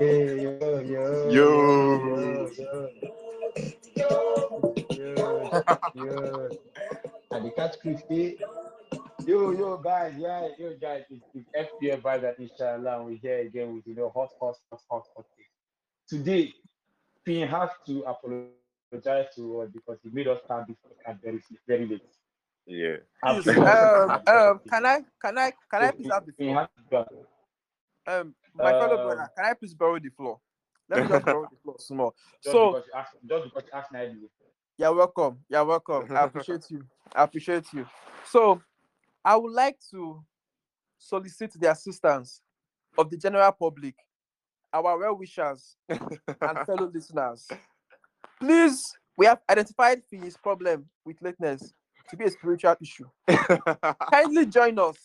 Yeah, yo, yo, Yo. yo, yo, yo. And the catch Christy. Yo, yo, guys, yeah, yo, guys, it's, it's FPL by that inshallah. and We're here again with you know hot, hot, hot, hot, hot. Today, Finn has to apologize to us because he made us start this podcast very, very late. Yeah. I'm Please, sure- um, um, can I, can I, can I please have the Um, my fellow Um, brother, can I please borrow the floor? Let me just borrow the floor small. Just So, because asked, just because you asked you're welcome. You're welcome. I appreciate you. I appreciate you. So, I would like to solicit the assistance of the general public, our well wishers, and fellow listeners. Please, we have identified his problem with lateness to be a spiritual issue. Kindly join us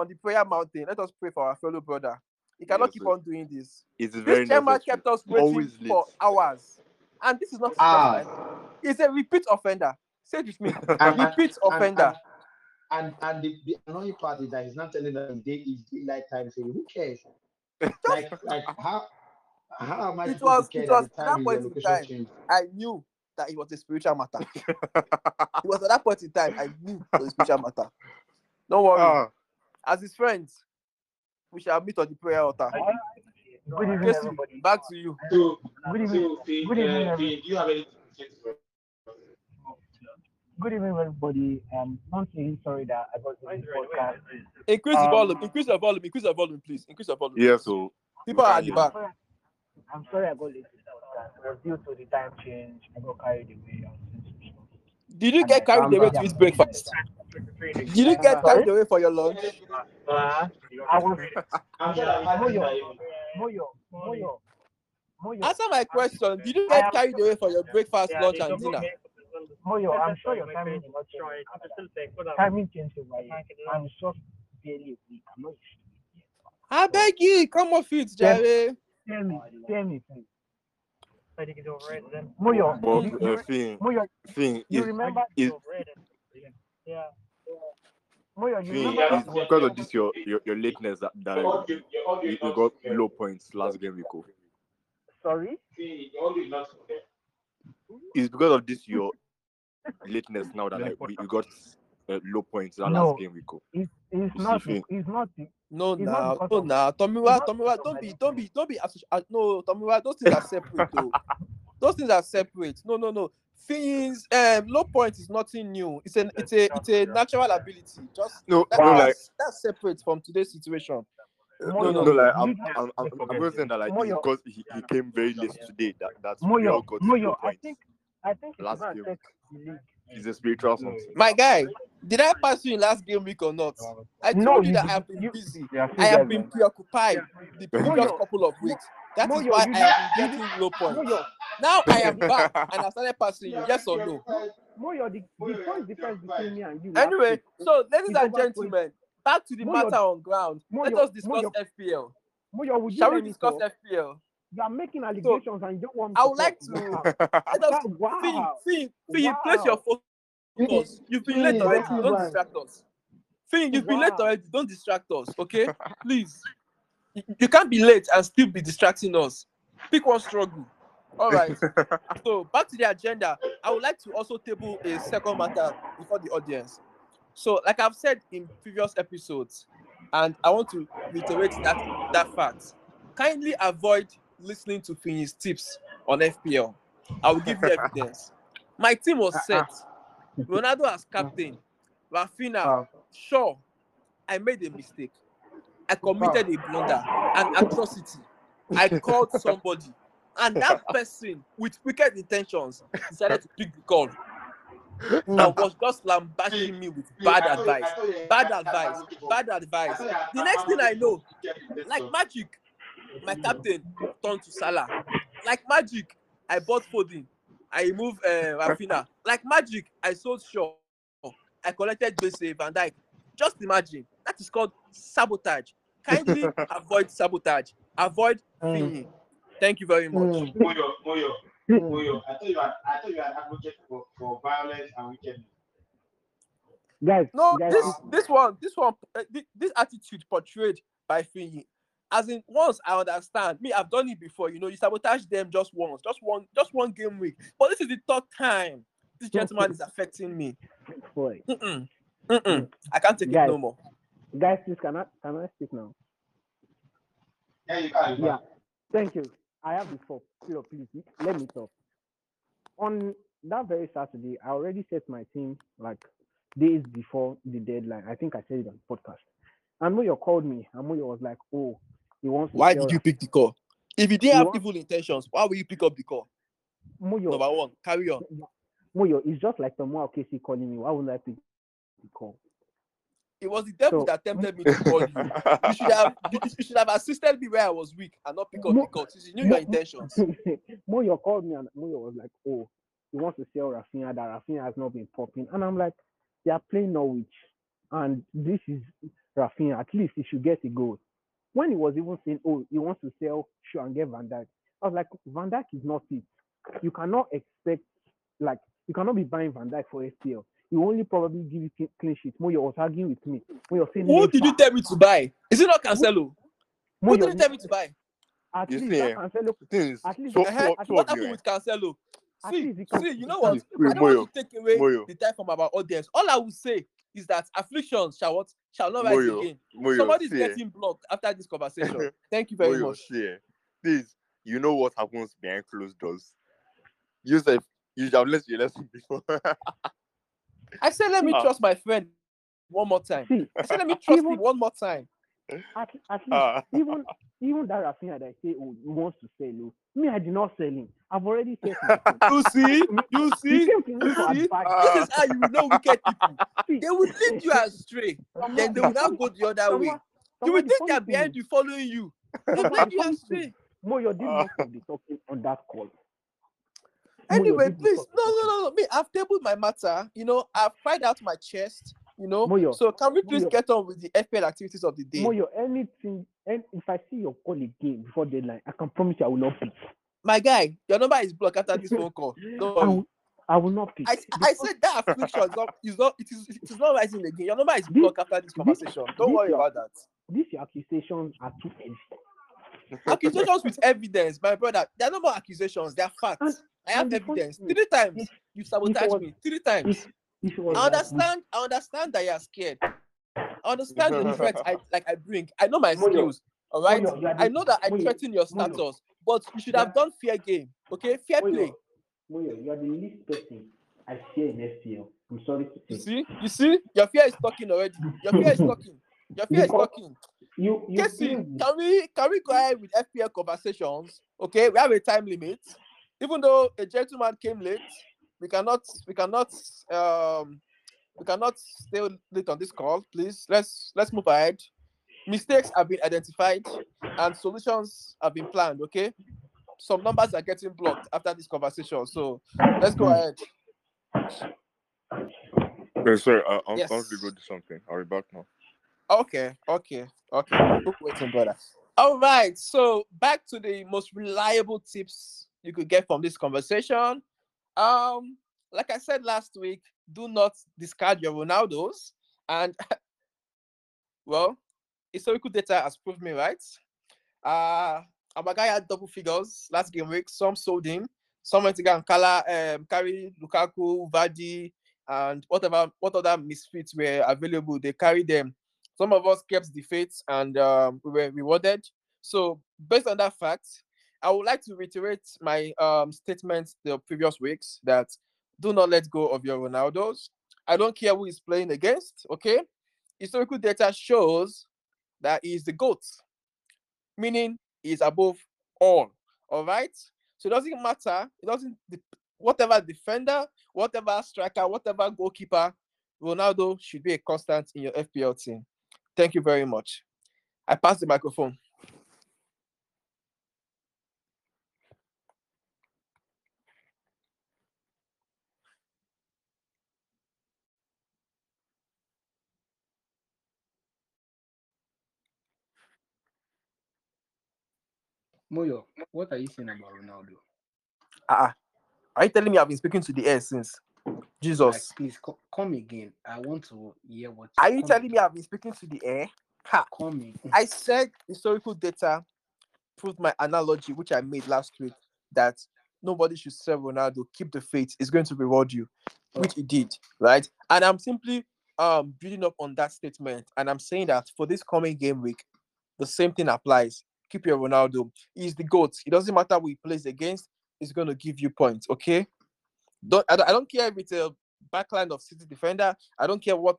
on the prayer mountain. Let us pray for our fellow brother. He cannot Yes, keep sir. on doing this. it's very This chairman necessary. kept us waiting Always for late. hours. And this is not Ah. first time. He's a repeat offender. Say it with me. And- and- repeat offender. And and the, the annoying part is that he's not telling us day is daylight time. Saying who cares? like like how how am I It was- it that was the time that is point in time. changed? I knew that it was a spiritual matter. it was at that point in time I knew it was a spiritual matter. Don't worry. Ah, As his friends, we shall meet on the prayer altar. Good evening, Jesse, everybody. back to you. So Good evening. so Finn, Good evening, uh, everyone. Finn, do you have anything to say to? Good evening, everybody. Um, once again, sorry that I got this podcast. Increase the Um, volume. Increase the volume. Increase the volume, please. Increase the volume. yeah, so People are at the back. I'm sorry I got late to this podcast. It was due to the time change. I got carried away. I was in some stuff. Did you get carried away to eat breakfast? Did you get carried away for your lunch? Answer my question. Did you get carried away for your breakfast, lunch, and dinner? Moyo. I'm sure your timing is not changed. Timing changed. I'm just barely a. I beg you, come off it, Jerry. Tell me, tell me, please. Moyo, but you, uh, you, thing, Moyo, thing you is remember? is Moyo, you thing remember? is because of this your your, your lateness that, that you, you got low points last game go. Sorry. Finn, is. It's because of this your lateness now that like we, we got uh, low points that No. last game we go. It's, it's You not. see, It's not. No, It's nah, not because no, of- nah. Tomiwa, it's not Tomiwa, don't be, don't be, don't be. associ- uh, No, Tomiwa, those things are separate, though. those things are separate. No, no, no. Things, um, low point is nothing new. It's an, it's a, it's a natural ability. Just No, that, no, like that's, that's separate from today's situation. no, Moyo, no, no, like I'm, you- I'm, I'm, I'm just saying that like Moyo. because he, he came very late today that that's we Moyo, all got low Moyo, I think, I think it's Last gonna game. Take the a spiritual something. My guy, did I pass you in last game week or not? I told No, you you that I have been you- busy. Yeah, I have been preoccupied the previous Moyo. couple of weeks. That is Moyo, why you I have been getting low points. Moyo, Now I am back and I started passing you. Yes or no? Moyo, the, the point difference between me and you. Anyway, so ladies and gentlemen, back to the Moyo, matter on ground. Let us discuss Moyo, FPL. Moyo, would you Shall we discuss talk? FPL? You are making allegations and you don't want me I would like to- Wow. Let us Wow. Fee, Fee, Fee, Wow. place your focus. You've been late Fee, already. wow. Don't distract us. Fee, you've been late already. Don't distract us, okay? Please. You- You can't be late and still be distracting us. Pick one struggle. All right. so back to the agenda. I would like to also table a second matter before the audience. So, like I've said in previous episodes, and I want to reiterate that that fact. Kindly avoid listening to Finney's tips on FPL. I will give you evidence. My team was set. Ronaldo as captain. Rafinha, Wow. sure, I made a mistake. I committed a blunder, an atrocity. I called somebody, and that person with wicked intentions decided to pick the call and was just lambasting me with bad advice. Bad advice. Bad advice. The next thing I know, like magic, my captain turned to Salah. Like magic, I bought Foden. I removed uh, Rafinha. Like magic, I sold Shaw. I collected Jose Van Dijk. Just imagine. That is called sabotage. Kindly avoid sabotage. Avoid Mm. Thank you very much. Mm. Moyo, Moyo, Moyo. I thought you are, I thought you are an advocate for, for violence and wickedness. Guys, No, guys, this this one, this one, uh, thi- this attitude portrayed by Finney as in once I understand. Me, I've done it before. You know, you sabotage them just once, just one, just one game week. But this is the third time this gentleman is affecting me. Boy, Mm-mm. Mm-mm. Mm. I can't take Guys. it no more. guys, please can I can I speak now? Yeah, you can. Yeah. Thank you. I have the floor. Floor, please let me talk. On that very Saturday, I already set my team like days before the deadline. I think I said it on the podcast. And Moyo called me, and Moyo was like, "Oh, he wants to Why sell did you pick the call? If you didn't You have want- evil intentions, why will you pick up the call? Moyo, Number one, carry on. Moyo, it's just like the more Casey calling me. Why would I pick the call? It was the devil So- that tempted me to call you. You should have you, you should have assisted me where I was weak and not pick up Mo- the call. since You knew your intentions. Moyo called me and Moyo was like, "Oh, he wants to sell Rafinha. That Rafinha has not been popping." And I'm like, "They are playing Norwich, and this is Rafinha. At least he should get a goal." When he was even saying, "Oh, he wants to sell Shaw and get Van Dijk," I was like, "Van Dijk is not it. You cannot expect like you cannot be buying Van Dijk for FPL. He will only probably give you clean- clean sheet." Moyo was arguing with me. Moyo saying, Who did you tell me to buy? Is it not Cancelo? Who did you tell me to buy? At You least see, that eh, Cancelo Things. At least- two, Uh-huh. two, What happened you. with Cancelo? See, least he can- see, you know what? Wait, I don't want Moyo, to take away Moyo. the time from our audience. All I will say is that afflictions shall what shall not rise Moyo, again. Moyo, Somebody's see, eh, getting blocked after this conversation. Thank you very Moyo, much. see, Please, you know what happens behind closed doors. You said you have learned your lesson before. I said let me Ah. trust my friend one more time. I said let me trust Even- him one more time. At, at least Ah. even even that Rafinha that I say oh he wants to sell oh, me I did not sell him. I've already said. You see, you see, came to me you see? advice. Ah. this is how you will know wicked people. See, They will lead you astray. Then they will now go the other way. someone- You will think funny they're behind you, following you. They someone- lead the you funny astray. thing, Moyo did Ah. most of the talking on that call. Anyway, please, no, no, no, no. Me, I've tabled my matter. You know, I've cried out my chest. You know, Moyo, so can we please Moyo. get on with the FPL activities of the day? Moyo, anything, and if I see your call again before deadline, I can promise you I will not pick. My guy, your number is blocked after this phone call. Don't I will, I will not pick. I, I said that affliction is not, is not, it is, it is not rising again. Your number is This- blocked after this conversation. Don't this worry your- about that. These accusations are too heavy. Accusations with evidence, my brother. They are no more accusations. They are facts. And- I have and the funny evidence. Three times you sabotaged was- me. Three times. It was I understand. I understand that you are scared. I understand the threat I like. I bring. I know my Moyo, skills. All right. You I know that I Moyo, threaten your status, but you should have done fair game. Okay, fair play. Moyo, you are the least person I fear in FPL. I'm sorry to You say. see, you see, your fear is talking already. Your fear is talking. Your fear is talking. You, you Casey, can we can we go ahead with FPL conversations? Okay, we have a time limit. Even though a gentleman came late, we cannot we cannot um we cannot stay late on this call. Please let's let's move ahead. Mistakes have been identified and solutions have been planned. Okay, some numbers are getting blocked after this conversation. So let's go ahead. Okay, sorry, I, I'm Yes. going to go do something. I'll be back now. Okay, okay, okay. Book waiting, brother. All right, so back to the most reliable tips you could get from this conversation. Um, like I said last week, do not discard your Ronaldos, and well, historical data has proved me right. Uh, our guy had double figures last game week. Some sold him, some went to go and um, carry Lukaku, Vardy, and whatever what other misfits were available. They carried them some of us kept the faith and um, we were rewarded. So, based on that fact, I would like to reiterate my um, statement the previous weeks that do not let go of your Ronaldos. I don't care who is playing against, okay? Historical data shows that he is the GOAT, meaning he is above all, all right? So, it doesn't matter, it doesn't, whatever defender, whatever striker, whatever goalkeeper, Ronaldo should be a constant in your FPL team. Thank you very much. I pass the microphone. Moyo, what are you saying about Ronaldo? Ah, are you telling me I've been speaking to the air since? Like, Jesus. please co- come again. I want to hear what. Are you come telling me. I've been speaking to the air? Ha. Coming. I said historical data proved my analogy, which I made last week, that nobody should sell Ronaldo. Keep the faith; it's going to reward you, which it did, right? And I'm simply um building up on that statement, and I'm saying that for this coming game week, the same thing applies. Keep your Ronaldo. He's the goat. It doesn't matter who he plays against. He's going to give you points. Okay. Don't I, don't care if it's a backline of City defender. I don't care what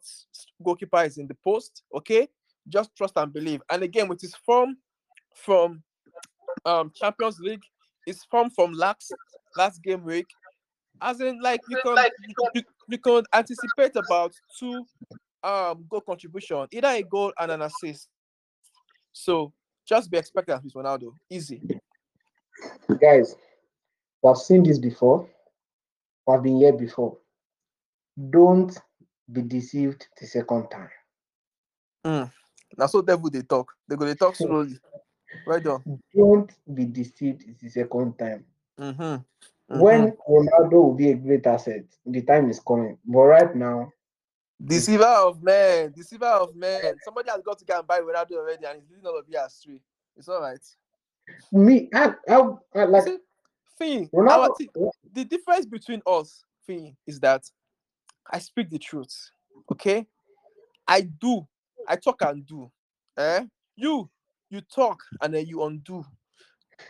goalkeeper is in the post. Okay. Just trust and believe. And again, with his form from um Champions League, his form from last last game week, as in like you can you, you, you can anticipate about two um goal contribution, either a goal and an assist. So just be expectant with Ronaldo. Easy. Guys, we've seen this before. We've been here before. Don't be deceived the second time. Hmm. Now so devil they talk. They go they talk hmm. slowly. Right on. Don't be deceived the second time. Mm-hmm. When mm-hmm. Ronaldo will be a great asset, the time is coming. But right now, deceiver of men, deceiver of men. Somebody has got to go and buy Ronaldo already, and he's leading all of you astray. It's all right. me, I, I, I like See, Finn, Ronaldo. thi- the difference between us, Finn, is that I speak the truth. Okay, I do. I talk and do. Eh? You, you talk and then you undo.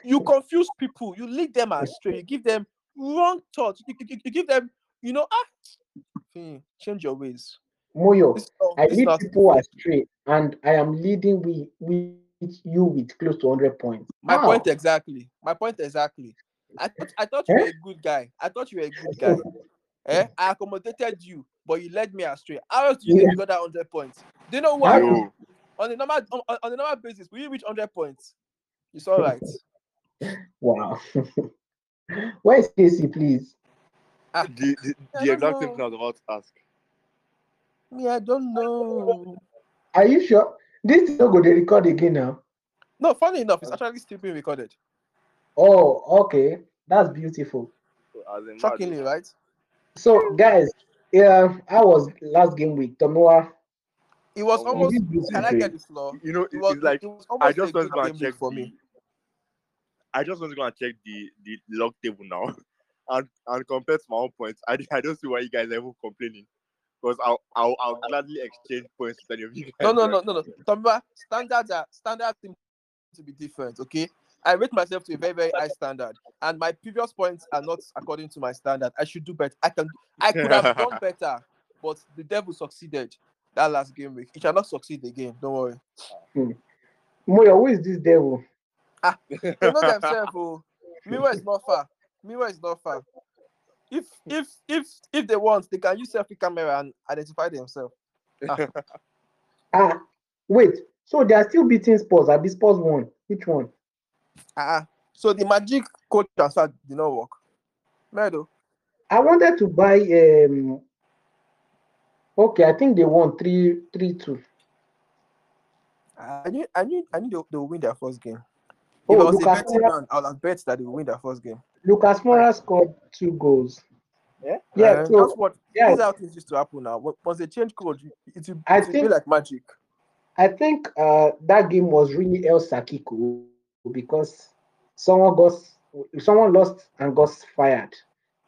You confuse people. You lead them astray. You give them wrong thoughts. You, you- you give them, you know, ah, Change your ways. Moyo, This, I lead people astray, and I am leading with, with you with close to 100 points. My How? point exactly. My point exactly. I thought I thought you were a good guy. I thought you were a good guy. eh? I accommodated you, but you led me astray. How else do you Yeah. get got that hundred points? Do you know what? On the normal on, on- a normal basis, will you reach hundred points? It's all right. Wow. Where is Casey, please? The, the, I the don't exact same know. thing I was about to ask. me, I don't know. Are you sure? This is not going to record again now. No, funny enough, it's actually still being recorded. Oh, okay. That's beautiful. As in, mad. Shockingly, right? So, guys, yeah, I was last game week. Tomoa, It was almost. you Can I get the floor? You know, It it- was, it's like it was I just a want to go and check for me. I just want to go and check the the log table now, and and compare to my own points. I, I don't see why you guys are even complaining, because I'll, I'll I'll gladly exchange points with any of you guys. No, no, no, no, no. Remember, standards are uh, standards seem to be different. Okay, I rate myself to a very, very high standard, and my previous points are not according to my standard. I should do better. I can, I could have done better, but the devil succeeded that last game week. It shall not succeed again. Don't worry. Hmm. Moya, who is this devil? Ah, they know themselves. Oh, Miwa is not far. Miwa is not far. If if if if they want, they can use selfie camera and identify themselves. Ah, wait. So they are still beating Spurs. I beat Spurs one. Which one? Ah, so the magic coach transfer did not work. Meadow. I wanted to buy. um Okay, I think they won three, three, two. I knew, I knew, I knew they, they will win their first game. Oh, if I was a betting man, I would have bet that they will win their first game. Lucas Moura scored two goals. Yeah, Yeah, Uh, so that's what. yeah. This is how things used to happen now. Once- Once they change code, it will, I will think- be like magic. I think uh, that game was really El Sakiko because someone got someone lost and got fired.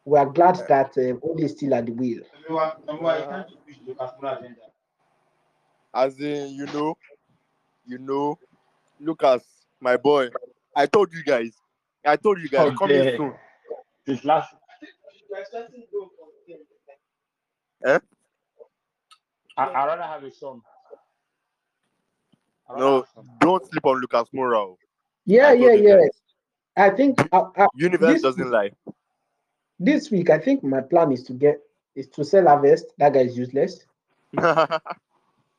We are glad that uh, Ole is still at the wheel. Everyone, everyone, you can't just push Lucas Moura agenda. As in, you know, you know, Lucas, my boy. I told you guys. I told you guys. Coming Okay. soon. This last. Eh? I, I'd rather have a son. No, have a son. don't sleep on Lucas Moura. oh. Yeah, yeah, yeah. guys. I think uh, uh, Universe This- doesn't lie. this week, I think my plan is to get is to sell Havertz. That guy is useless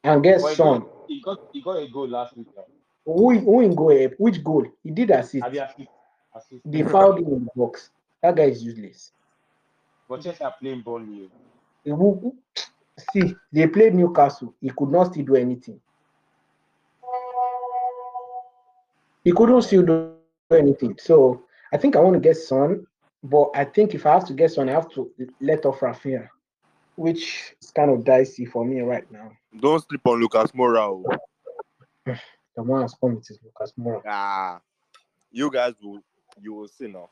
and get But he Son. got, he got he got a goal last week. Now. Who who in goal? eh? Which goal? He did assist. Have you assist? Assist? They fouled him in the box. That guy is useless. But Chelsea are playing Burnley. He who- who- See, they played Newcastle. He could not still do anything. He couldn't still do anything. So I think I want to get Son, but I think if I have to get Son, I have to let off Rafinha, which is kind of dicey for me right now. don't sleep on Lucas Moura. oh. The one has come with his Lucas Moura. Ah, you guys will you will see now.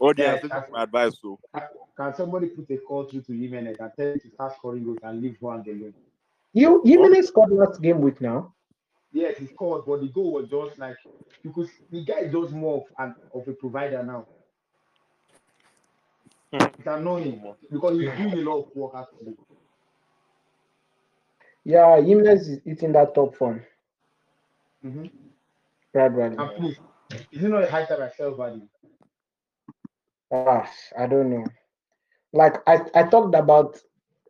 Oh, yeah, Yeah, take that's- my advice. So Can somebody put a call through to Jimenez and tell him to start scoring goals and leave one alone? You Jimenez scored last game week now. Yes, he scored, but the goal was just like because the guy is just more of an of a provider now. Hmm. It's annoying because he's doing a lot of work actually. Yeah, Jimenez is eating that top form Mm-hmm. gradually. And please, is it not a high time I sell value? Ah, I don't know. Like I, I talked about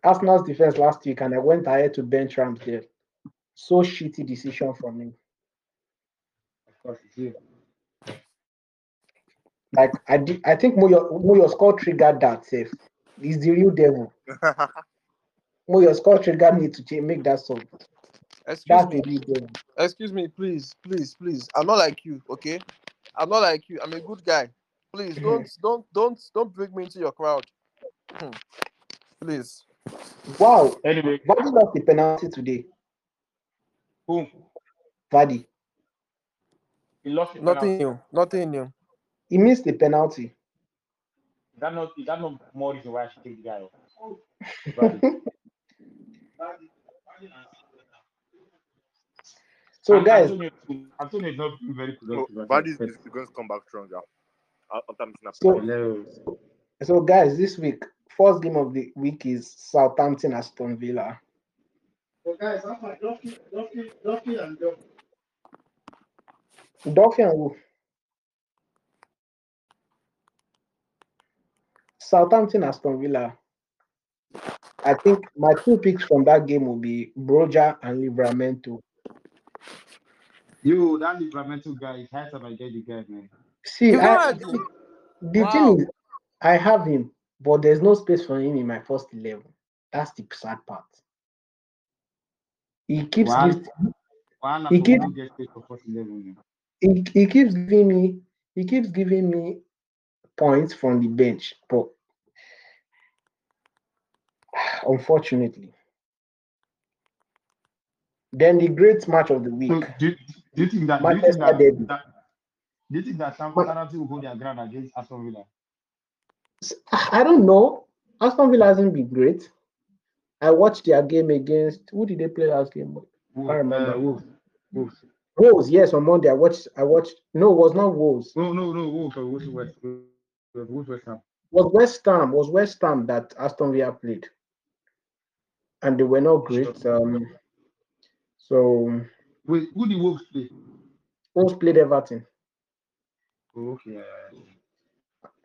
Arsenal's defense last week, and I went ahead to bench Ramsdale. So shitty decision for me. Of course, it's you. Like I did, I think Moyo Moyo score triggered that safe. He's the real devil. Moyo score triggered me to cha- make that sub. Excuse That's me. the real devil. Excuse me, please, please, please. I'm not like you, okay? I'm not like you. I'm a good guy. Please don't, don't, don't, don't bring me into your crowd. Hmm. Please. Wow, Anyway, Vardy lost the penalty today. boom. Vardy, He lost the Nothing penalty. new. Nothing new. he missed the penalty. Is that not is that not more reason why I should take the guy off? So And guys, Antonio, Antonio is not being very no, productive. Vardy is is going to come back stronger. After missing So- Hello. so guys, this week first game of the week is Southampton Aston Villa. So guys, I'm like Duffy, Duffy, Duffy, and Duffy. Duffy and who? Southampton Aston Villa. I think my two picks from that game will be Broja and Livramento. You, that Livramento guy, it's high time I get the guy, man. See, I, had- the Wow. thing is, I have him, but there's no space for him in my first eleven. That's the sad part. He keeps Wow. gift- One He he keep- don't get paid for first eleven. man. he, he keeps giving me he keeps giving me points from the bench, but unfortunately. Then the great match of the week. So do, you- do you think that do you think that, that do you think that Sam will hold their ground against Aston Villa? I don't know. Aston Villa hasn't been great. I watched their game against who did they play last game? Wolves, I remember. Uh, Wolves. Wolves. Wolves, yes, on Monday. I watched I watched no, it was not Wolves. No, no, no. Wolves. or Wolves West. Wolves West Ham. was West Ham, was West Ham that Aston Villa played. And they were not great. Um so Wait, who the Wolves play? Wolves played Everton. Oh, okay.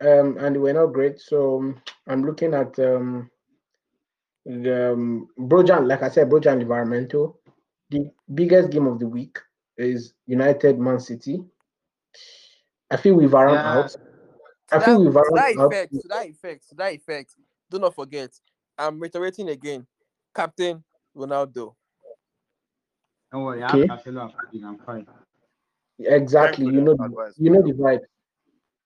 um, and they were not great. So um, I'm looking at um, the um, Brojan, like I said, Broja and Livramento. The biggest game of the week is United Man City. I feel we've run Yeah. out. I To feel we've to run that out. effect, to that effect, to that effect, do not forget. I'm reiterating again. Captain Ronaldo. Don't worry, Okay. I have Cancelo and Foden, I'm fine. Exactly, you you know, the- that you know the vibe.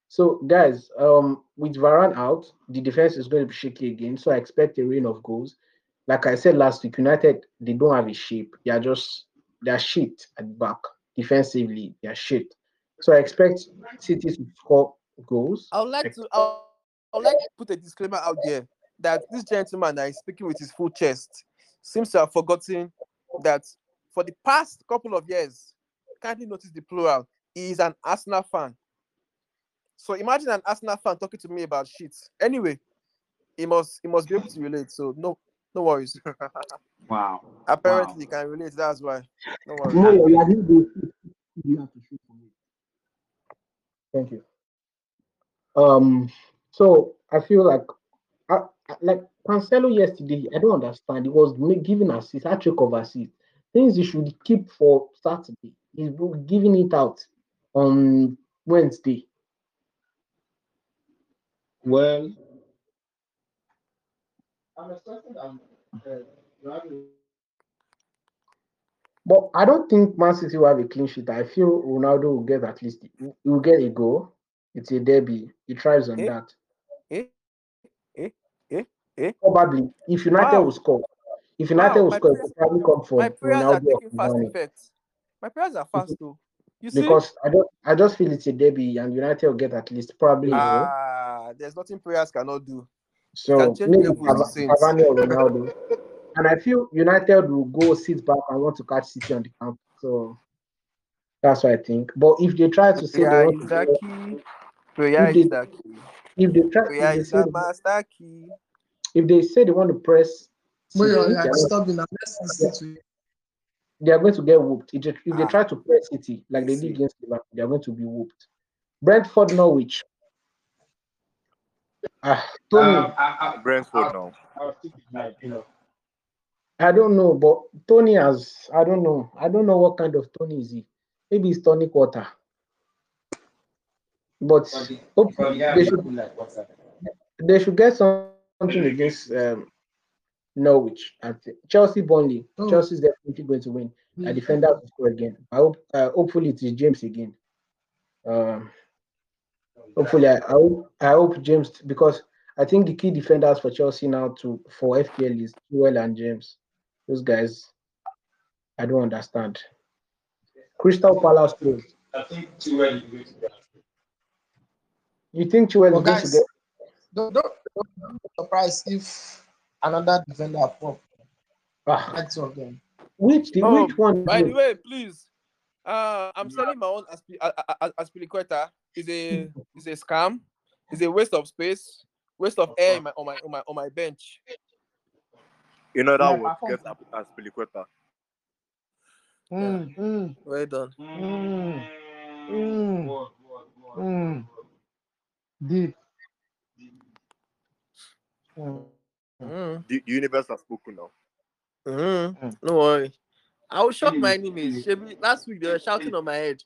So, guys, um, with Varane out, the defense is going to be shaky again. So I expect a rain of goals. Like I said last week, United they don't have a shape. They are just they are shit at the back defensively. They are shit. So I expect City to score goals. I would like to I would- I would like to put a disclaimer out there that this gentleman that is speaking with his full chest seems to have forgotten that for the past couple of years, kindly notice the plural, he is an Arsenal fan. So imagine an Arsenal fan talking to me about shit. Anyway, he must he must be able to relate. So no no worries. Wow. Apparently Wow. he can relate. That's why. No worries. No, you are doing. You have to shoot for me. Thank you. Um, so I feel like, I, I- like Cancelo yesterday, I don't understand. He was ma- giving assist, hat trick of assist. Things you should keep for Saturday. He's giving it out on Wednesday. Well, I'm expecting um, uh, But I don't think Man City will have a clean sheet. I feel Ronaldo will get at least he will get a goal. It's a derby. He thrives on Eh? that. Eh? Eh? Eh? Eh? Probably if United Wow. will score. If United Wow, will score, prayers- probably come from My prayers are Ronaldo taking fast effect. My prayers are fast though. You see, because I don't I just feel it's a derby and United will get at least probably ah, there's nothing prayers cannot do. So maybe Cavani or Ronaldo. And I feel United will go sit back and want to catch City on the camp. So that's what I think. But if they try to say they Prayer want to the key. Prayer If is they- the key. if they try if they, say, if they say they want to press But you're They are stop it now. Let's listen they are going to get whooped. If they, if they Ah. try to press City like they See. did against Liverpool, they are going to be whooped. Brentford Norwich. Ah, Toney, Um, I, I, Brentford now. I'll stick with my opinion. I don't know, but Toney has I don't know. I don't know what kind of Toney is he. Maybe it's Tony Quarter. But But the- hope but the they should like they should get some- something against um, Norwich. I think Chelsea Burnley. Oh. Chelsea's definitely going to win. A defender will score again. I hope uh, hopefully it is James again. Um hopefully I, I hope I hope James because I think the key defenders for Chelsea now to for FPL is Joel and James. Those guys I don't understand. Crystal Palace too. I think too early to go to that. You think Joel But is going to get don't, don't, don't be surprised if another defender pop. ah, That's of them. which the, Oh, which one? By the way, please. Uh, I'm selling my own Aspi- a- a- a- Is a is a scam. It's a waste of space, waste of air in my, on my on my on my bench. You know Yeah, that would perform. get as as Piliqueta. Mm, mm, Well done. Mm. Mm. Mm. word. deep. Mm. Mm, The, the universe has spoken now. mm, Mm. no worry. I will shock my enemies. Last week they were shouting on my head.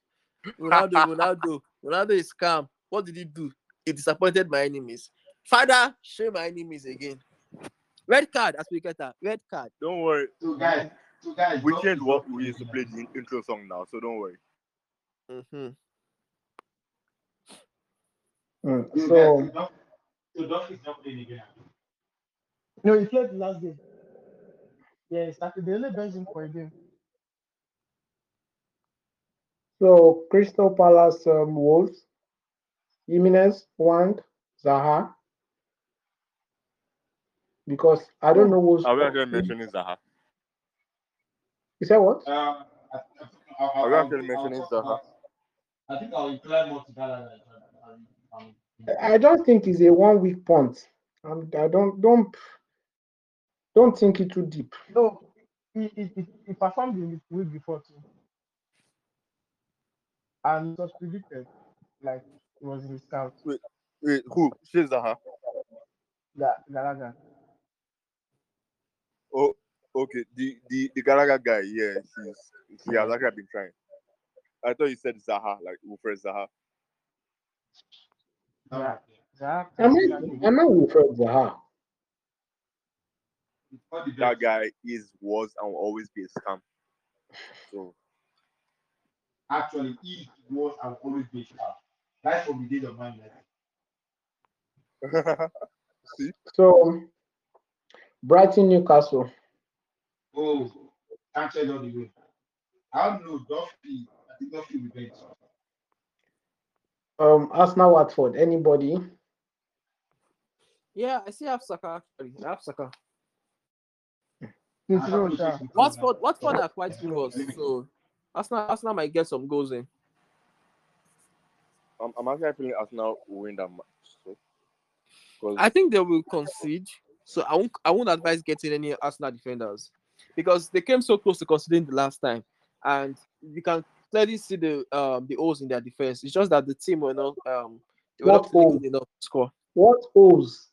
Ronaldo, Ronaldo, Ronaldo is calm. What did he do? He disappointed my enemies. Father, show my enemies again. Red card, Azpilicueta. Red card. Don't worry. So guys, so guys, We don't- changed what don't we used to play the intro song now, so don't worry. hmm Mm, So, So guys, don't- so don't is not playing again. No, he played the last game. Yeah, he started. They only bench him for a game. so Crystal Palace um, Wolves, Jimenez, Wang, Zaha. Because I don't know who's Are we actually mentioning Zaha? you said what? Um, I, I, think I'll, I'll, Are we actually mentioning Zaha? I think I'll incline more to Gallagher. Um, um, I don't think it's a one week punt. I don't don't don't think it too deep. No, he, he, he, he performed in the week before too. And it was predicted. Like, it was in his count. Wait, wait, who? She's Zaha. Ga- Gallagher. Oh, okay. The the the Gallagher guy, yeah, he's he has actually been trying. I thought you said Zaha, like Wilfried Zaha. Yeah. Zach, I mean, I know Wilfried Zaha. All the That guy is was and will always be a scam. So Actually, he was and will always be sharp. That's from the days of Man United. So Brighton Newcastle. Oh, Sanchez all the way. I don't know, Duffy. I think Duffy will be bench. Um Arsenal Watford. Anybody? Yeah, I still have Saka actually. I have Saka. Smith Rowe, sha. Watford, Watford are quite close, so Arsenal, Arsenal might get some goals in. I'm, I'm actually feeling Arsenal will win that match. So, I think they will concede, so I won't, I won't advise getting any Arsenal defenders because they came so close to conceding the last time, and you can clearly see the um the holes in their defense. It's just that the team were not um they were What not playing good enough to score. What O's?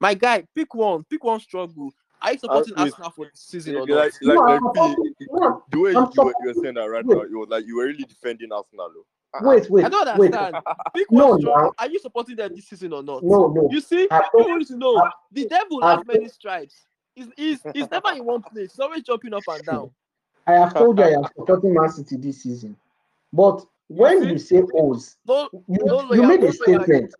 My guy, pick one, pick one struggle. Are you supporting wait. Arsenal for the season or yeah, not? like, like, No, like, I'm P, supporting- no, the way I'm you, were, you were saying that right wait. now, you were like you were really defending Arsenal. Though. Ah, ah. Wait, wait, I don't wait. understand. Pick No, one struggle. Are you supporting them this season or not? No, no. You see, I you want to know I- the devil I has many stripes. He's, he's, he's never in one place. He's always jumping up and down. I have told you I am supporting Man City this season. But when you say O's, No, you, no you made a statement.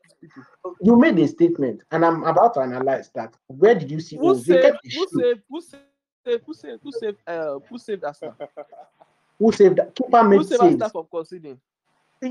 You made a statement, and I'm about to analyze that. Where did you see Who O's? Saved? Who saved? Who saved? Who saved? Who saved? Uh, who saved Arsenal? Who saved? Keeper Who made save saves. Arsenal from conceding?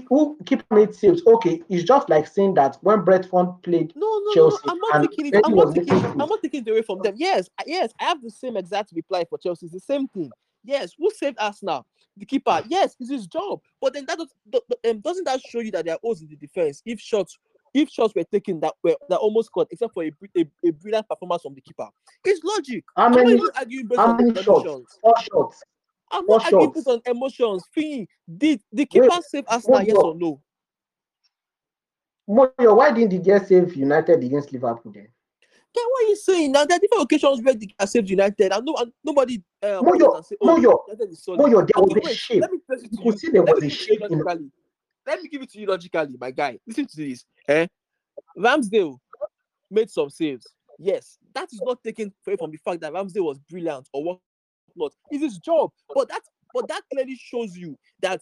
Who keeper made saves? Okay, it's just like saying that when Brentford played No, no, Chelsea no. I'm not taking it. I'm not taking. making I'm not taking it away from them. Yes, yes. I have the same exact reply for Chelsea. It's the same thing. Yes, who saved Arsenal? The keeper. Yes, it's his job. But then that does, do- do- um, doesn't that show you that there are holes in the defense? If shots, if shots were taken that were that almost caught, except for a, a, a brilliant performance from the keeper, it's logic. How I'm not many? even arguing based How many shots? emotions. Four shots. I'm not arguing based on emotions. Fee, did the keeper Wait, save Arsenal? Yes or no? Moyo, why didn't the guy save United against Liverpool then? Then what are you saying now? There are different occasions where the keeper saved United, and no, and nobody um, Moyo, say, "Oh, Moyo, United is solid." Moyo, there was a wait. shape. Let me You you. could see there was a give it to you shape in. Let me give it to you logically, my guy. Listen to this. Eh? Ramsdale made some saves. Yes, that is not taken away from the fact that Ramsdale was brilliant or what not. It's his job. But that but that clearly shows you that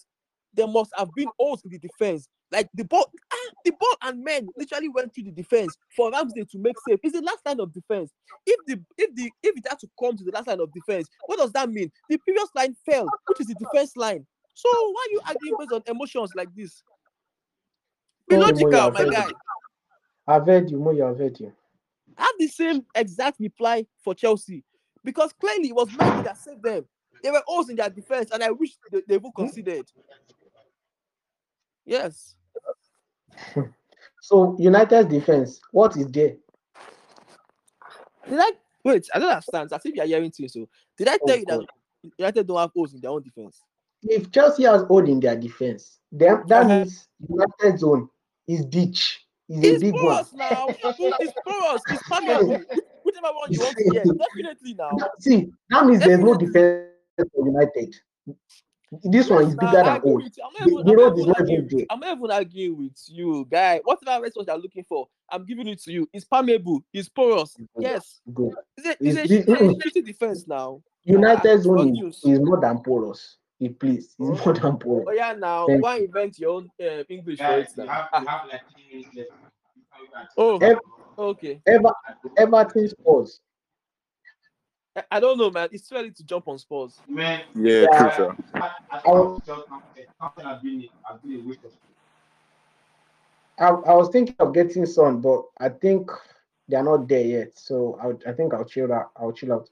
there must have been holes in the defense. Like the ball, ah, the ball and men literally went through the defense for Ramsdale to make save. It's the last line of defense. If the if the if it had to come to the last line of defense, what does that mean? The previous line fell, which is the defense line. So why are you arguing based on emotions like this? Be logical, my guy. I've heard you, Moyo, I've heard you. I have the same exact reply for Chelsea because clearly it was Mendy that saved them. There were holes in their defense, and I wish they, they would considered. Yes. So United's defense, what is there? Did I wait? I don't understand. I think you are hearing things. So did I Oh, tell you that. United don't have holes in their own defense? If Chelsea has hole in their defense, then that Uh-huh. means United's zone is ditch. Is a It's big one. now. It's porous. It's permeable. Whichever one you want to hear. Definitely now. See, that means there's no defense for United. This one is bigger than not The, road is even not arguing even with there. I'm not even arguing with you, guy. Whatever response you're looking for, I'm giving it to you. It's permeable. It's porous. Yes. Good. It's a, It's it's a, the- it's a defense now. United's What zone is, is more than porous. It please, Oh. it's more than porous. Oh yeah, now Thank why invent your own uh, English it you now? have, Ah, you have like 10 minutes left. oh, okay. Ever, Everton scores. I, I don't know, man. It's too early to jump on Spurs. Man, Yeah, Yeah. true, sir. I, I think just something has been, a waste of I, I was thinking of getting Son, but I think they are not there yet. So I, I think I'll chill out. I'll chill out.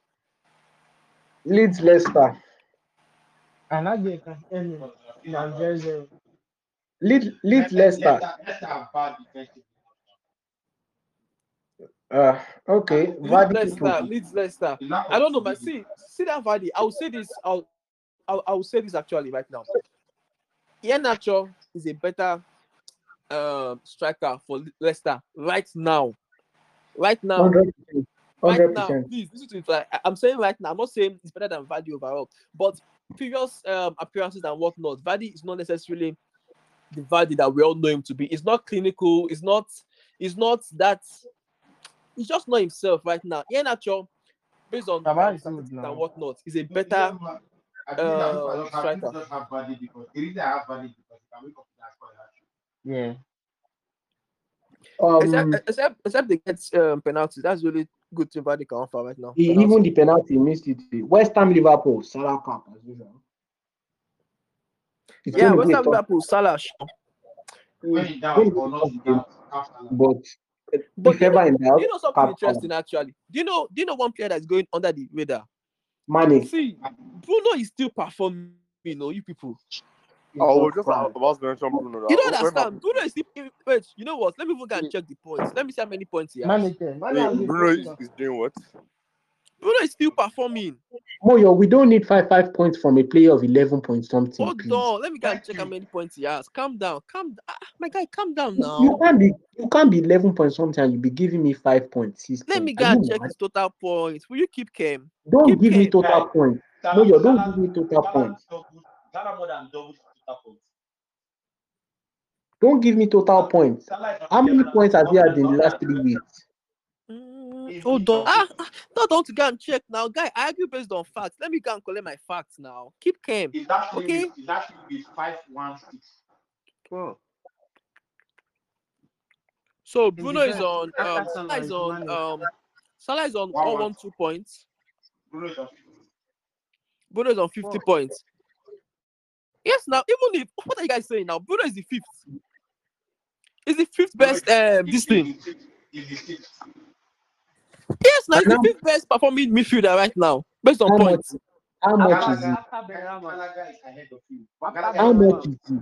Leeds Leicester. And I get any na zero zero. Leeds Leeds Leicester. Leicester have bad defensive. Uh, okay. Leeds Vardy Leicester, people. Leeds Leicester. I don't know, but. See, see that Vardy. I will say this. I'll, I'll, I will say this actually right now. Iheanacho is a better um striker for Le- Leicester right now. Right now, Hundred percent. right now. Please listen to it. Like, I- I'm saying right now. I'm not saying it's better than Vardy overall, but previous um appearances and whatnot, Vardy is not necessarily the Vardy that we all know him to be. It's not clinical. It's not. It's not that. He's just not himself right now. Iheanacho, based on Baba is good statistics and now. whatnot, is a better. know, I think that people uh, striker. people just have body because the reason I have body because I wake up to that score that. Yeah. Um, Except, except, except they get um, penalties. That's really good thing Vardy can offer right now. he, even the penalty he missed it. West Ham Liverpool. Salah cap as usual. It's Yeah, going West Ham Liverpool, Salah. sure. When in it's doubt going to be or a not tough in game, doubt, have Salah. but But you ever in doubt, You know something cap interesting actually. Do you know? Do you know one player that's going under the radar? Money. See, Bruno is still performing. You know, you people. Oh, Jesus just Christ. about to mention Bruno. You now. don't When- when understand. Bruno is still. Wait, you know what? Let me even go and check the points. Let me see how many points he has. Manike. my- Mane has Wait, been Bruno is, is doing what? Bruno is still performing. Moyo, we don't need five five points from a player of eleven point something. Hold please. on. Let me go and check how many points he has. Calm down. Calm. Ah, my guy, calm down now. You can't be you can't be eleven point something and you be giving me five point six Let me go and check his total points. Will you keep Kem? Don't keep give me total Guy, points. Salah, Moyo, don't Salah, give me total Salah points. doubled, more than doubled total points. Don't give me total points. Salah is on How many points has he had in the last three weeks? If hold each on. Ah, it- ah, no, don't go and check now, guy. I argue based on facts. Let me go and collect my facts now. Keep Kem. It's actually Okay. with, it's actually with five one six. So Bruno is on. Um, Salah Salah is is on. Mane. Um, Salah is on One, all one. one two points. Bruno is on 50. Bruno is on fifty Oh. points. Yes, now even if what are you guys saying now? Bruno is the fifth. Is the fifth best um this thing. Yes, now he's the fifth best performing midfielder ah, right now, based on How much? How much is it? After Benrahma. Gallagher is ahead of you. How much is it?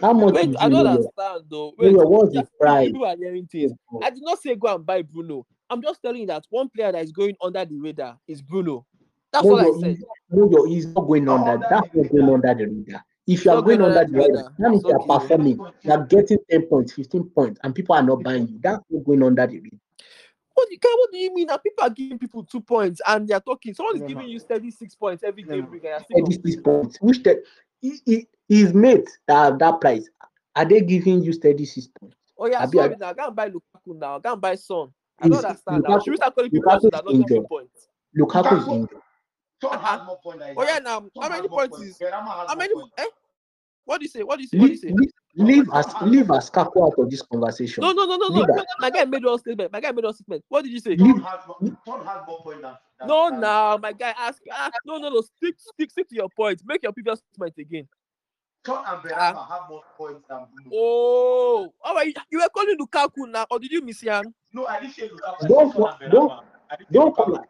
How much Wait, is I don't understand though. Wait, Moyo, what's yeah, the price? people are hearing things. I did not say go and buy Bruno. I'm just telling you that one player that is going under the radar is Bruno. That's all I said. he's- Moyo, he's not going under. under That's not going under the radar. If you are going going under under the the radar, radar. that means you are Okay. performing. You are getting 10 points, 15 points, and people are not buying you. That's not going under the radar. What do you, guy, what do you mean? That people are giving people two points and they're talking. Someone is No, giving no. you 36 points every No, game no. week and you're still And this complaining. is points. Which the, he, he, his mates that that price, are they giving you 36 points? Oh yeah, Abi, sorry I- now. Go and buy Lukaku now. Go and buy Son. I don't understand now. Lukaku- Should we start calling people Lukaku also is that don't give you injured. points? Lukaku is Lukaku- injured. Son has more points than Oh yeah, that. now Son how has many more points is Benrahma has how more many? points. Eh? What do you say? What do you say? What do you say? leave, leave as leave Ascapo out of this conversation. No, no, no, no, no. Leave no. that. My guy made one statement. My guy made one statement. What did you say? Leave- Son has more, Son has more points than. than No, now my guy ask. ask no, no, no. Stick, stick, stick to your point. Make your previous statement again. Son and Benrahma have more points than Bruno. Oh, all right. You were calling Lukaku now, or did you miss Yan? No, I didn't say Lukaku. Don't- said Son don't- Benrahma. I didn't Don't come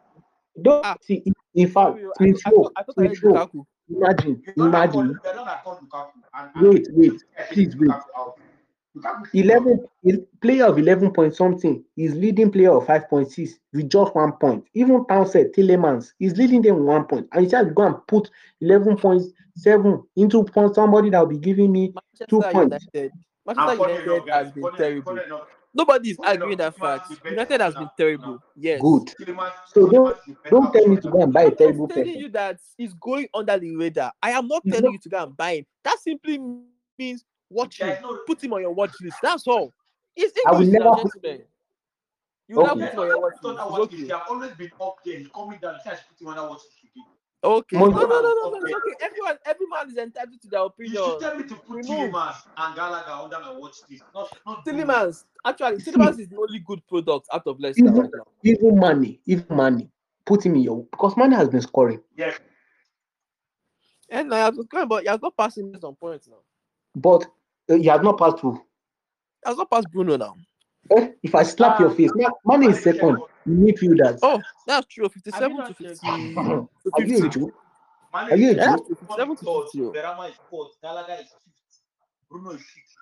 don't Ah. see in- in fact I, Smith I, Rowe, thought, I thought I Smith heard Rowe, Lukaku. Imagine You're not calling- imagine you're not calling Lukaku. And, and wait wait please wait Lukaku out. Lukaku is 11 player of 11 point something is leading player of 5.6 with just one point even Townsend Tielemans is leading them with one point and you just go and put 11.7 into point somebody that will be giving me Two points. United. Manchester United has been terrible. enough, Nobody is funny arguing enough, that fact. United has than been terrible. now. Yes. good So don't- don't tell me to go and buy a I'm terrible just telling person you that he's going under the radar. I am not telling not- you to go and buy him. That simply means watch him. There's Put him on your watch list. That's all. It's I will English, never put- gentlemen. You will Okay. not put Yeah, him on your watch it's not list. that It's watch okay. list. They have always been up there. He's coming down. He says put him on that watch list again. Okay. No, no, no, no, no. Okay. It's okay. Everyone, every man is entitled to their opinion. You opinion. should tell me to put Remove. Tielemans and Gallagher under my watch list. Not, not Bruno. Tielemans, actually, See. Tielemans is the only good product out of Leicester even right now. even Mané even Mané put him in your because Mané has been scoring Yes. And I was going, but he has not passed him some points now. but uh, he has not passed through He has not passed Bruno now. Eh, if I slap your Ah. face, Mané is second. Midfielders. Oh, that's true. 57 to 50. Are to you 50. a Are you a is Yeah, Jew? 57 to third. 50. oh. Benrahma is fourth. Gallagher is fifth. Bruno is sixth.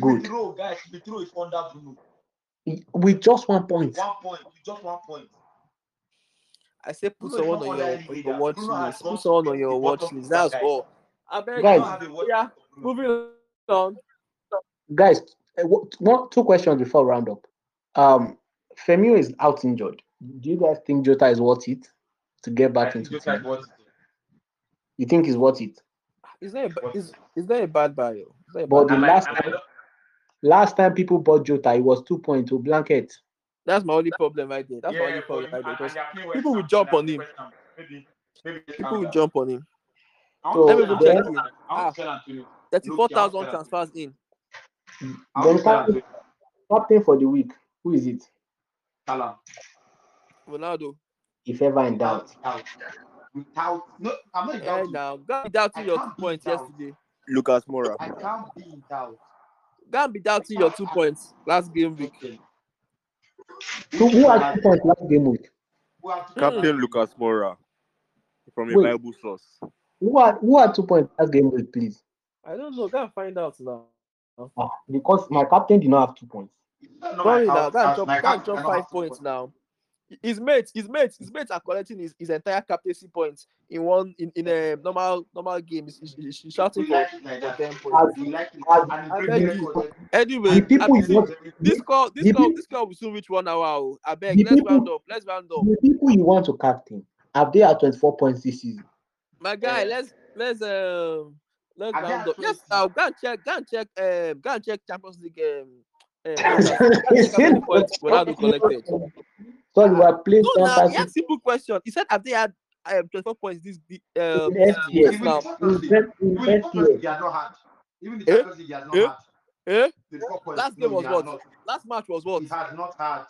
Good. Smith Rowe, guys, Smith Rowe is under Bruno. With just one point. One point. With Just one point. I say put Bruno someone on your, on your watch list. Put someone on your watch list. That's that, all. I beg Guys. you. don't have a watch Yeah, list for Bruno. moving on. Guys, uh, what- one, two questions before round up. Um, Firmino is out injured. Do you guys think Jota is worth it to get back think into Jota team? worth it. You think he's worth? It's there a, ba- it's, it's not a bad buy. oh. It's not a But bad the And like- last I time, last time people bought Jota, it was two point blanket. That's my only problem right there. That's my only problem right there. Because and they are playing West people will Ham, jump on him. Maybe, maybe people calm will jump on him. So Let me to even sell then- check Antonio. in. Ah, to sell Antonio. 34,000 transfers in. I Then want to sell captain, Antonio. captain for the week. Who is it? Salah. Ronaldo. If ever in doubt. without, without, no, I'm not in Eh, doubt. now, go and be doubting I your two points down. yesterday. Lucas Moura. I can't be in doubt. Go and be doubting your two points last game week. Okay. So who had two points last game week? Who have to- Captain Lucas Moura. From a Wait. Bible source. Who had who had two points last game week, please? I don't know. Go and find out now. Ah, because my captain did not have two points. No, my Sorry now. account- Go and as drop, my go and account drop cannot five have two points now. His mates, his mates, his mates are collecting his, his entire captaincy points in one in, in a normal normal game. He's, he's, he's shouting for, like for ten points. Like it. As- And I it's beg very you. good. Anyway, The people I you believe want, this call, this the call, people- this call will soon reach one hour. oh. I beg. Let's people- round up. Let's round up. the people you want to captain, have they had 24 points this season? My guy, Yeah. let's let's um let's round up. Yes, now go and check, go and check, um, go and check Champions League. Um, He how many points Ronaldo collected. So you are playing No, now he fantasy asked simple question. He said, "Have they had um, 24 points this the, um, in FPL. Even now. the in Champions League, even the Champions League, FPL. he has not had. Even the Eh? Champions League, he has not Eh? had. Eh? 24 points. Last No, game was what? not. Last match was what? He has not had.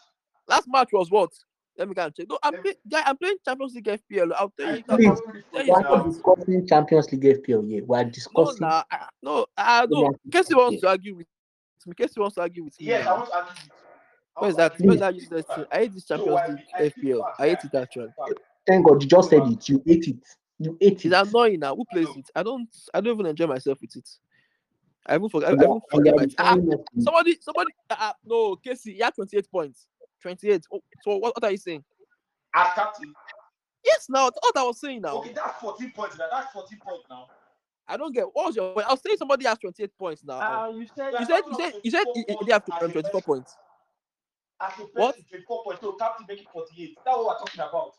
Last match was what? Let me go and check. No, I'm Let- playing, guy. I'm playing Champions League FPL. I'll tell you. Please, I'll tell you We're now. not discussing Champions League FPL here. We're No, discussing. nah, I- no, uh, no. Premier Casey wants to argue with me. Casey wants to argue with me. Yes, I want to argue with you. I Where's that? to Where's that useless thing? I hate this No, Champions I- League I keep FPL. I hate it actually. Thank God you just said it. You ate it. You ate it. It's annoying now. Who plays it? I don't. I don't even enjoy myself with it. I even forget. I, I And even forget my. Ah, referring us to- somebody, somebody. Uh, uh, no, Casey. You have 28 points. 28. Oh, so what, what are you saying? As captain. Yes, now that's what I was saying now. Okay, that's 14 points now. That's 14 points now. I don't get. What was your? point? I was saying somebody has 28 points now. Uh, you said you said. You said. You said. You, you, they have to- um, 24 points. As a What? 24 points. So captain making 48. That's what we're talking about.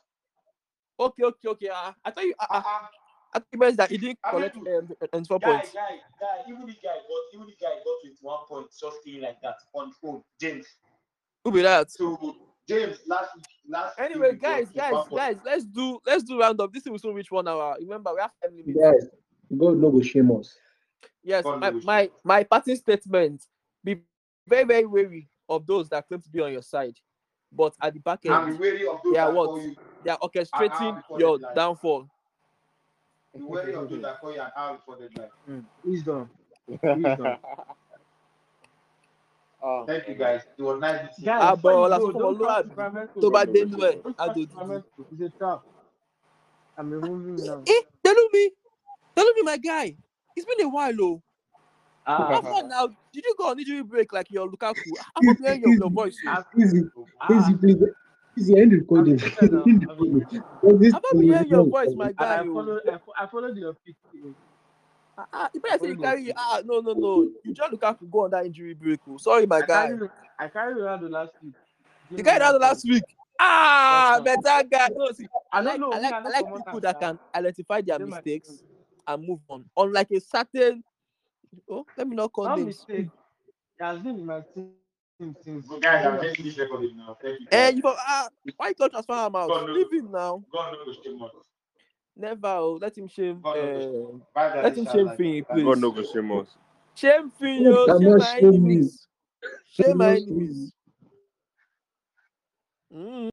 Okay, okay, okay. Uh, I thought you. Uh, uh, Uh-uh. I thought you that he didn't I collect mean, um, 24 Guy, points. guy, guy, even the guy got even the guy got 21 points just staying like that on his own. James. Who be that? So James last week, last Anyway, guys, guys, guys, let's do let's do round up. This will soon reach one hour. Remember, we have time limit. Yes. God no go shame us. Yes, God my, knows. my my parting statement: be very very wary of those that claim to be on your side, but at the back end be wary of those Yeah, that what? you. they are orchestrating your downfall. Be wary of those that call you an hour before deadline. wisdom. Wisdom. Ah, Thank you guys. It was nice to see Ah, before but you last go, one, don't Lord, touch Sacramento. tó bá God dé knows. inú Don't á touch dojú. Sacramento. It's a trap. I'm removing now. Eh, tell me, tell me, my guy. It's been a while, oh. Ah, How far now? Did you go on injury break like your Lukaku? I'm not hearing your, your voice. oh. Easy. ah. Easy, please. Easy, end recording. I've been there now. I've been there. Because this I'm not hearing your voice, my guy. I oh. follow, I, fo- I followed your pick. Ah, ah, you better say you carry. Ah, no, no, no. You just look Lukaku go on that injury break. Oh. Sorry, my I guy. carried, I carried Ronaldo last week. You carried out last week. Ah, Yes, sir. better guy. No, see, I I like, don't know. I like, I I like people that can identify their mistakes team. And move on. Unlike a certain, oh, let me not call Not names. mistake. He has been in my team since. So guys, I'm getting this recording now. Thank you. Eh, guys. you go, ah, why you don't transfer him out? God knows. Leave him now. God knows shame us. Never. Oh, let him shame. God. Uh, Bye, let him shame Inshallah. Finn, please. God no go shame us. shame Finn, God yo. Shame my shame me. enemies. Shame my Cannot shame me. enemies. Mm.